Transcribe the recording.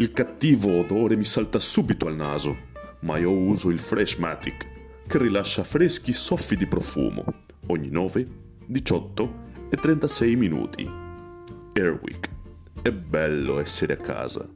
Il cattivo odore mi salta subito al naso, ma io uso il Freshmatic, che rilascia freschi soffi di profumo ogni 9, 18 e 36 minuti. Airwick. È bello essere a casa.